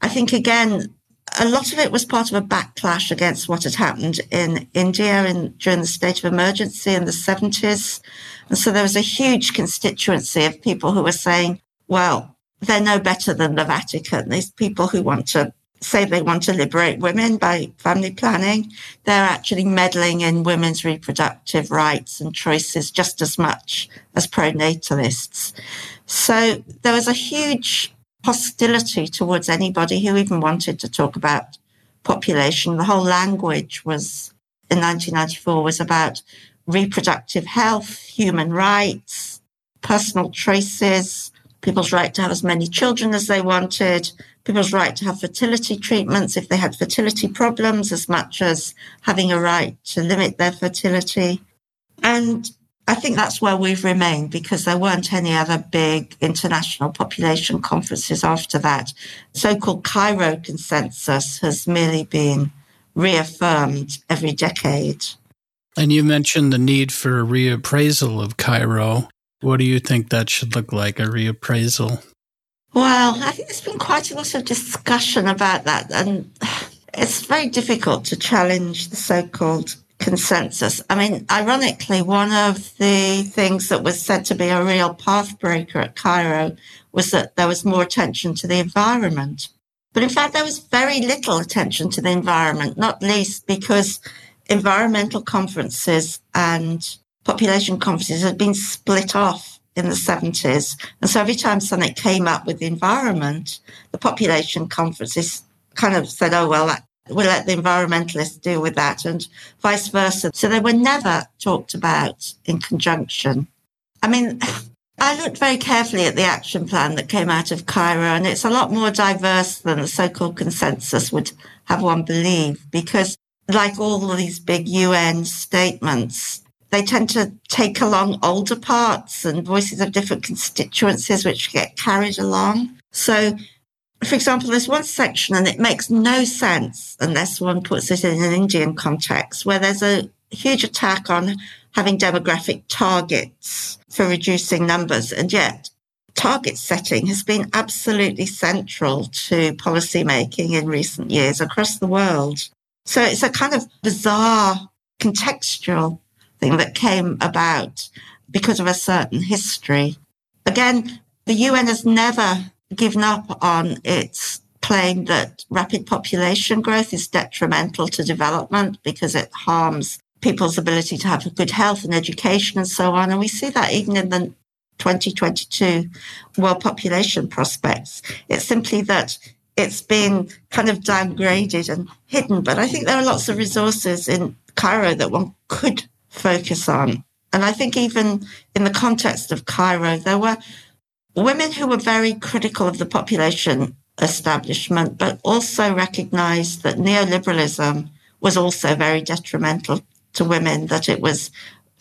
I think, again, a lot of it was part of a backlash against what had happened in India in, during the state of emergency in the 70s. And so there was a huge constituency of people who were saying, well, they're no better than the Vatican. These people who want to say they want to liberate women by family planning, they're actually meddling in women's reproductive rights and choices just as much as pronatalists. So there was a huge hostility towards anybody who even wanted to talk about population. The whole language was in 1994 was about reproductive health, human rights, personal choices, people's right to have as many children as they wanted, people's right to have fertility treatments if they had fertility problems, as much as having a right to limit their fertility. And I think that's where we've remained because there weren't any other big international population conferences after that. So called Cairo consensus has merely been reaffirmed every decade. And you mentioned the need for a reappraisal of Cairo. What do you think that should look like, a reappraisal? Well, I think there's been quite a lot of discussion about that. And it's very difficult to challenge the so called consensus. I mean, ironically, one of the things that was said to be a real pathbreaker at Cairo was that there was more attention to the environment. But in fact, there was very little attention to the environment, not least because environmental conferences and population conferences had been split off in the 70s. And so every time something came up with the environment, the population conferences kind of said, oh, well, that we'll let the environmentalists deal with that and vice versa. So they were never talked about in conjunction. I mean, I looked very carefully at the action plan that came out of Cairo, and it's a lot more diverse than the so called consensus would have one believe, because like all these big UN statements, they tend to take along older parts and voices of different constituencies which get carried along. So for example, there's one section and it makes no sense unless one puts it in an Indian context where there's a huge attack on having demographic targets for reducing numbers. And yet target setting has been absolutely central to policy making in recent years across the world. So it's a kind of bizarre contextual thing that came about because of a certain history. Again, the UN has never given up on its claim that rapid population growth is detrimental to development because it harms people's ability to have a good health and education and so on. And we see that even in the 2022 world population prospects. It's simply that it's been kind of downgraded and hidden. But I think there are lots of resources in Cairo that one could focus on. And I think even in the context of Cairo, there were women who were very critical of the population establishment, but also recognized that neoliberalism was also very detrimental to women, that it was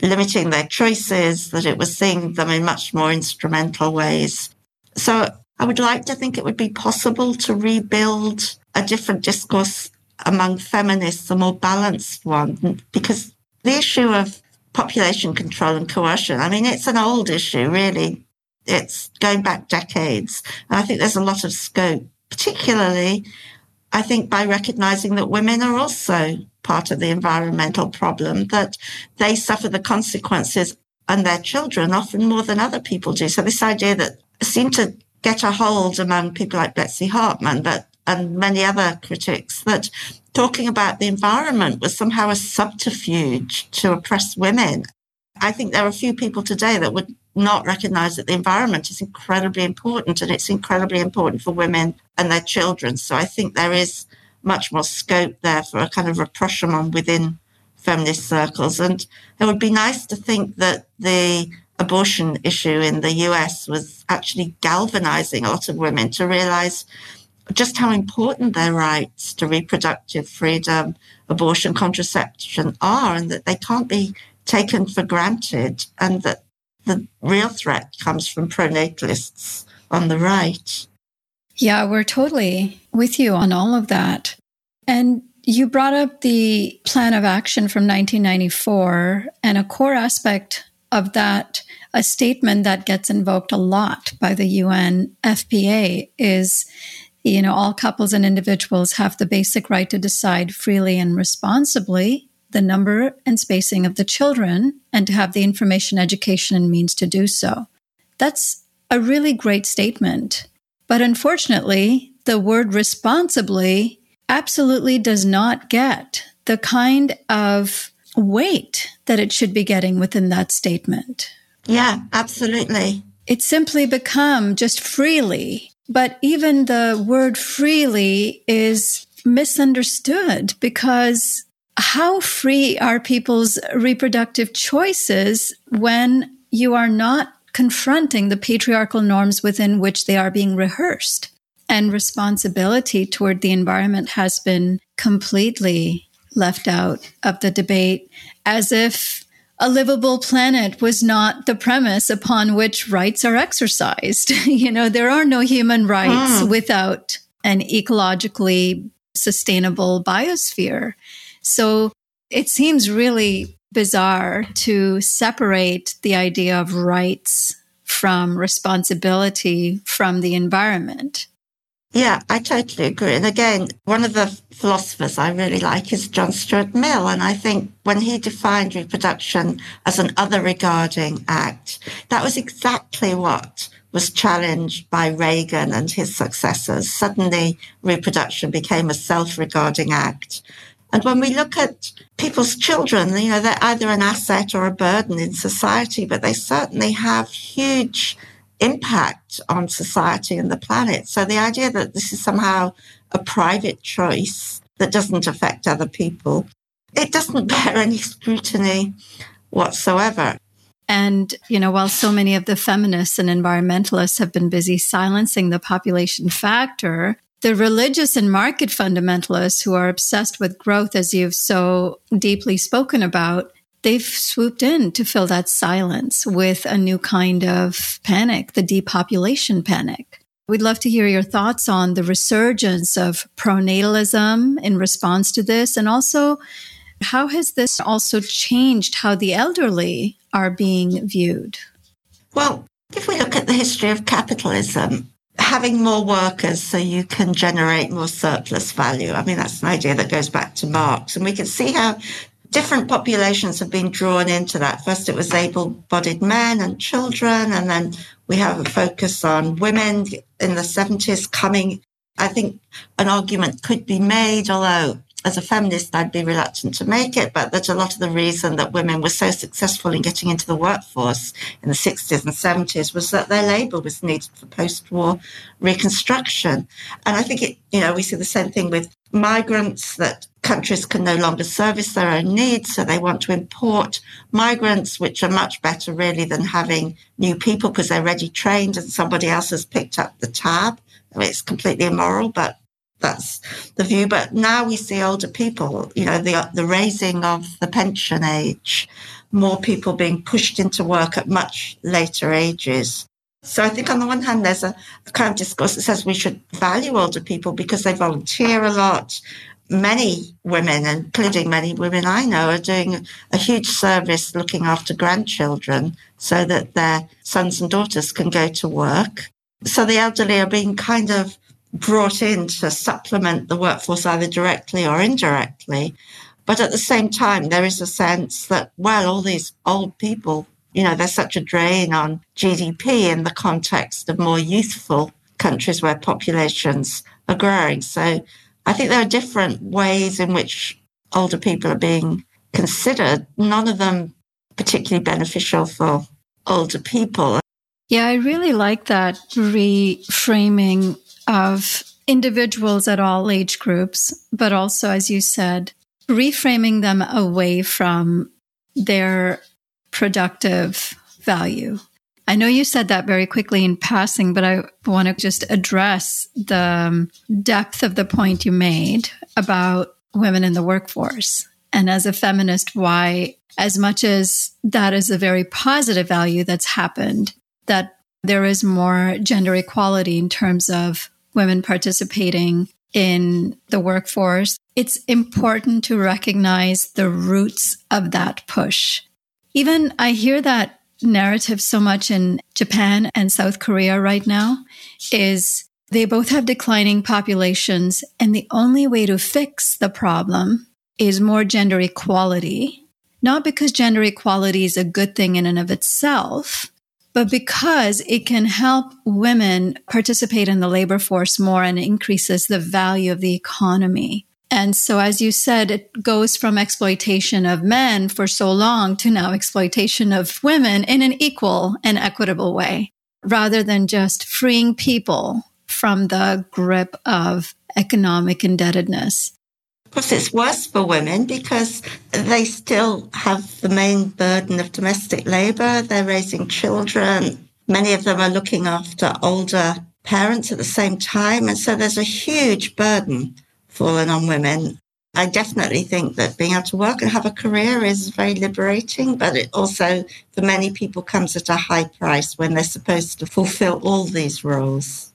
limiting their choices, that it was seeing them in much more instrumental ways. So I would like to think it would be possible to rebuild a different discourse among feminists, a more balanced one, because the issue of population control and coercion, I mean, it's an old issue, really. It's going back decades. And I think there's a lot of scope, particularly, I think, by recognizing that women are also part of the environmental problem, that they suffer the consequences and their children often more than other people do. So this idea that seemed to get a hold among people like Betsy Hartmann, but and many other critics that talking about the environment was somehow a subterfuge to oppress women. I think there are a few people today that would not recognize that the environment is incredibly important and it's incredibly important for women and their children. So I think there is much more scope there for a kind of rapprochement within feminist circles. And it would be nice to think that the abortion issue in the US was actually galvanizing a lot of women to realize just how important their rights to reproductive freedom, abortion, contraception are, and that they can't be taken for granted, and that the real threat comes from pronatalists on the right. Yeah, we're totally with you on all of that. And you brought up the plan of action from 1994, and a core aspect of that, a statement that gets invoked a lot by the UN FPA is you know, all couples and individuals have the basic right to decide freely and responsibly the number and spacing of the children and to have the information, education, and means to do so. That's a really great statement. But unfortunately, the word responsibly absolutely does not get the kind of weight that it should be getting within that statement. Yeah, absolutely. It's simply become just freely but even the word freely is misunderstood because how free are people's reproductive choices when you are not confronting the patriarchal norms within which they are being rehearsed? And responsibility toward the environment has been completely left out of the debate as if a livable planet was not the premise upon which rights are exercised. you know, there are no human rights mm. without an ecologically sustainable biosphere. So it seems really bizarre to separate the idea of rights from responsibility from the environment. Yeah, I totally agree. And again, one of the philosophers I really like is John Stuart Mill. And I think when he defined reproduction as an other regarding act, that was exactly what was challenged by Reagan and his successors. Suddenly, reproduction became a self regarding act. And when we look at people's children, you know, they're either an asset or a burden in society, but they certainly have huge impact on society and the planet. So the idea that this is somehow a private choice that doesn't affect other people, it doesn't bear any scrutiny whatsoever. And, you know, while so many of the feminists and environmentalists have been busy silencing the population factor, the religious and market fundamentalists who are obsessed with growth, as you've so deeply spoken about, they've swooped in to fill that silence with a new kind of panic, the depopulation panic. We'd love to hear your thoughts on the resurgence of pronatalism in response to this. And also, how has this also changed how the elderly are being viewed? Well, if we look at the history of capitalism, having more workers so you can generate more surplus value. I mean, that's an idea that goes back to Marx. And we can see how different populations have been drawn into that. First, it was able bodied men and children, and then we have a focus on women in the 70s coming. I think an argument could be made, although as a feminist, I'd be reluctant to make it, but that a lot of the reason that women were so successful in getting into the workforce in the 60s and 70s was that their labour was needed for post war reconstruction. And I think it, you know, we see the same thing with migrants that countries can no longer service their own needs, so they want to import migrants, which are much better really than having new people because they're ready trained and somebody else has picked up the tab. I mean, it's completely immoral, but that's the view. But now we see older people, you know, the, the raising of the pension age, more people being pushed into work at much later ages. So I think on the one hand, there's a, a kind of discourse that says we should value older people because they volunteer a lot. Many women, including many women I know, are doing a huge service looking after grandchildren so that their sons and daughters can go to work. So the elderly are being kind of brought in to supplement the workforce either directly or indirectly. But at the same time, there is a sense that, well, all these old people, you know, there's such a drain on GDP in the context of more youthful countries where populations are growing. So I think there are different ways in which older people are being considered, none of them particularly beneficial for older people. Yeah, I really like that reframing of individuals at all age groups, but also, as you said, reframing them away from their productive value. I know you said that very quickly in passing, but I want to just address the um, depth of the point you made about women in the workforce. And as a feminist, why, as much as that is a very positive value that's happened, that there is more gender equality in terms of women participating in the workforce, it's important to recognize the roots of that push. Even I hear that narrative so much in Japan and South Korea right now is they both have declining populations and the only way to fix the problem is more gender equality. Not because gender equality is a good thing in and of itself, but because it can help women participate in the labor force more and increases the value of the economy. And so, as you said, it goes from exploitation of men for so long to now exploitation of women in an equal and equitable way, rather than just freeing people from the grip of economic indebtedness. Course, it's worse for women because they still have the main burden of domestic labour. They're raising children. Many of them are looking after older parents at the same time. And so there's a huge burden fallen on women. I definitely think that being able to work and have a career is very liberating, but it also, for many people, comes at a high price when they're supposed to fulfill all these roles.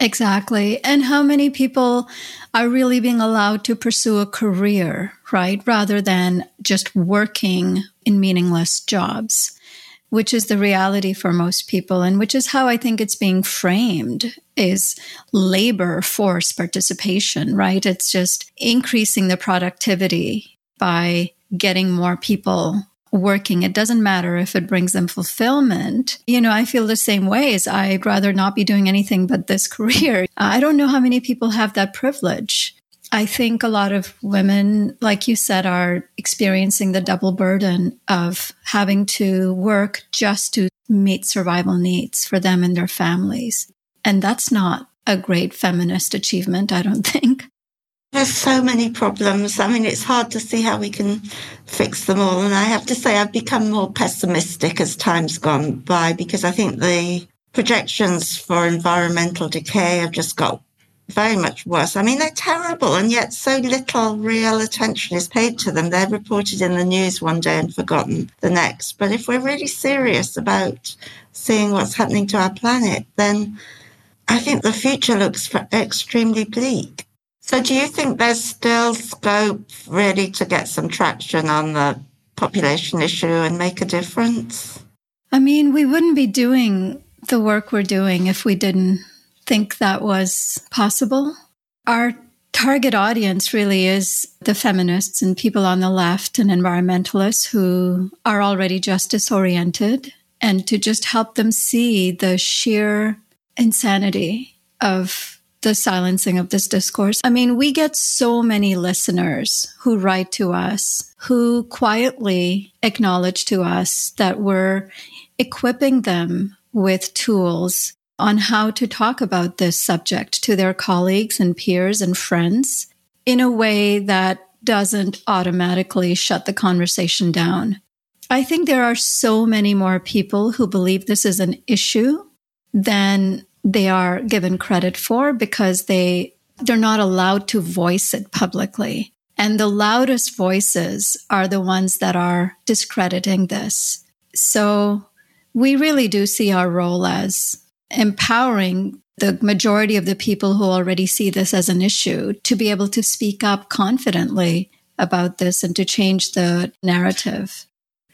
Exactly. And how many people are really being allowed to pursue a career, right? Rather than just working in meaningless jobs, which is the reality for most people. And which is how I think it's being framed is labor force participation, right? It's just increasing the productivity by getting more people working. It doesn't matter if it brings them fulfillment. You know, I feel the same ways. I'd rather not be doing anything but this career. I don't know how many people have that privilege. I think a lot of women, like you said, are experiencing the double burden of having to work just to meet survival needs for them and their families. And that's not a great feminist achievement, I don't think. There's so many problems. I mean, it's hard to see how we can fix them all. And I have to say, I've become more pessimistic as time's gone by because I think the projections for environmental decay have just got very much worse. I mean, they're terrible, and yet so little real attention is paid to them. They're reported in the news one day and forgotten the next. But if we're really serious about seeing what's happening to our planet, then I think the future looks extremely bleak. So do you think there's still scope really to get some traction on the population issue and make a difference? I mean, we wouldn't be doing the work we're doing if we didn't think that was possible. Our target audience really is the feminists and people on the left and environmentalists who are already justice oriented and to just help them see the sheer insanity of the silencing of this discourse. I mean, we get so many listeners who write to us, who quietly acknowledge to us that we're equipping them with tools on how to talk about this subject to their colleagues and peers and friends in a way that doesn't automatically shut the conversation down. I think there are so many more people who believe this is an issue than they are given credit for because they they're not allowed to voice it publicly. And the loudest voices are the ones that are discrediting this. So we really do see our role as empowering the majority of the people who already see this as an issue to be able to speak up confidently about this and to change the narrative.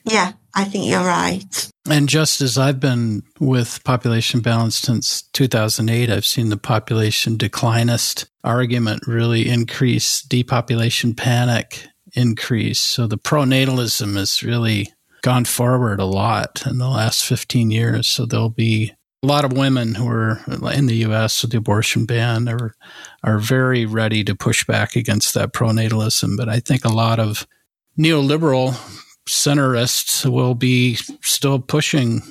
Yeah, I think you're right. And just as I've been with population balance since 2008, I've seen the population declinist argument really increase, depopulation panic increase. So the pronatalism has really gone forward a lot in the last 15 years. So there'll be a lot of women who are in the U.S. with the abortion ban are are very ready to push back against that pronatalism. But I think a lot of neoliberal centerists will be still pushing,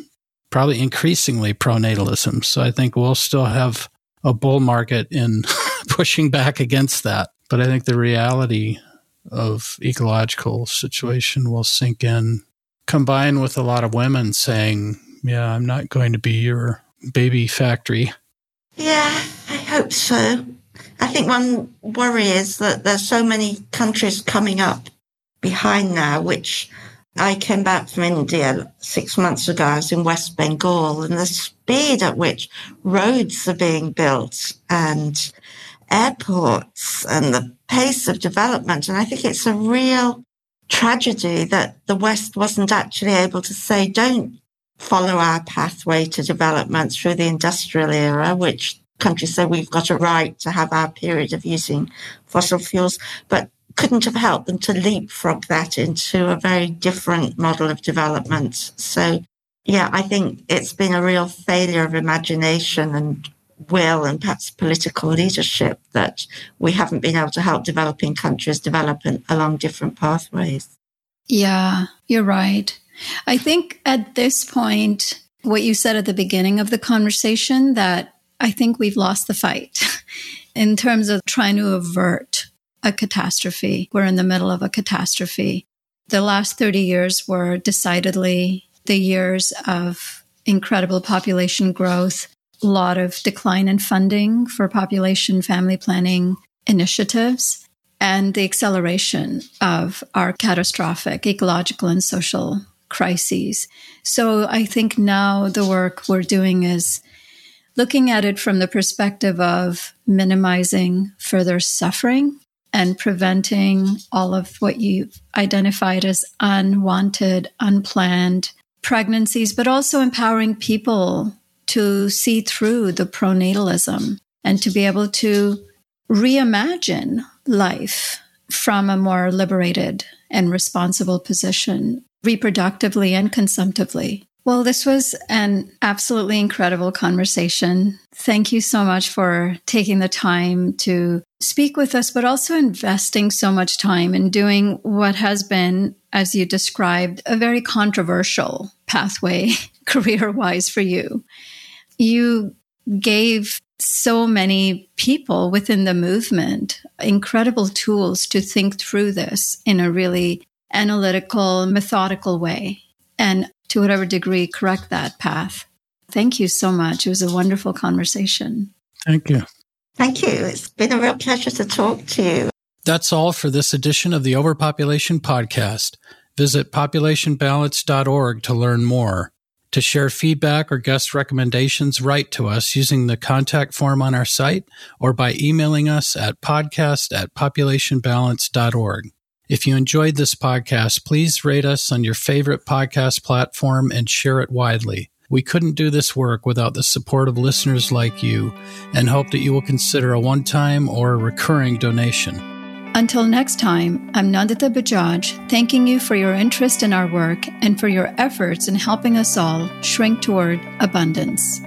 probably increasingly pronatalism. So I think we'll still have a bull market in pushing back against that. But I think the reality of ecological situation will sink in, combined with a lot of women saying, yeah, I'm not going to be your baby factory. Yeah, I hope so. I think one worry is that there's so many countries coming up behind now, which I came back from India six months ago. I was in West Bengal and the speed at which roads are being built and airports and the pace of development. And I think it's a real tragedy that the West wasn't actually able to say, don't follow our pathway to development through the industrial era, which countries say we've got a right to have our period of using fossil fuels, but couldn't have helped them to leapfrog that into a very different model of development. So, yeah, I think it's been a real failure of imagination and will and perhaps political leadership that we haven't been able to help developing countries develop along different pathways. Yeah, you're right. I think at this point, what you said at the beginning of the conversation, that I think we've lost the fight in terms of trying to avert a catastrophe. We're in the middle of a catastrophe. The last 30 years were decidedly the years of incredible population growth, a lot of decline in funding for population family planning initiatives, and the acceleration of our catastrophic ecological and social crises. So I think now the work we're doing is looking at it from the perspective of minimizing further suffering and preventing all of what you've identified as unwanted, unplanned pregnancies, but also empowering people to see through the pronatalism and to be able to reimagine life from a more liberated and responsible position reproductively and consumptively. Well, this was an absolutely incredible conversation. Thank you so much for taking the time to speak with us, but also investing so much time in doing what has been, as you described, a very controversial pathway career wise for you. You gave so many people within the movement incredible tools to think through this in a really analytical, methodical way, and to whatever degree, correct that path. Thank you so much. It was a wonderful conversation. Thank you. Thank you. It's been a real pleasure to talk to you. That's all for this edition of the Overpopulation Podcast. Visit populationbalance.org to learn more. To share feedback or guest recommendations, write to us using the contact form on our site or by emailing us at podcast at populationbalance.org. If you enjoyed this podcast, please rate us on your favorite podcast platform and share it widely. We couldn't do this work without the support of listeners like you and hope that you will consider a one time or recurring donation. Until next time, I'm Nandita Bajaj, thanking you for your interest in our work and for your efforts in helping us all shrink toward abundance.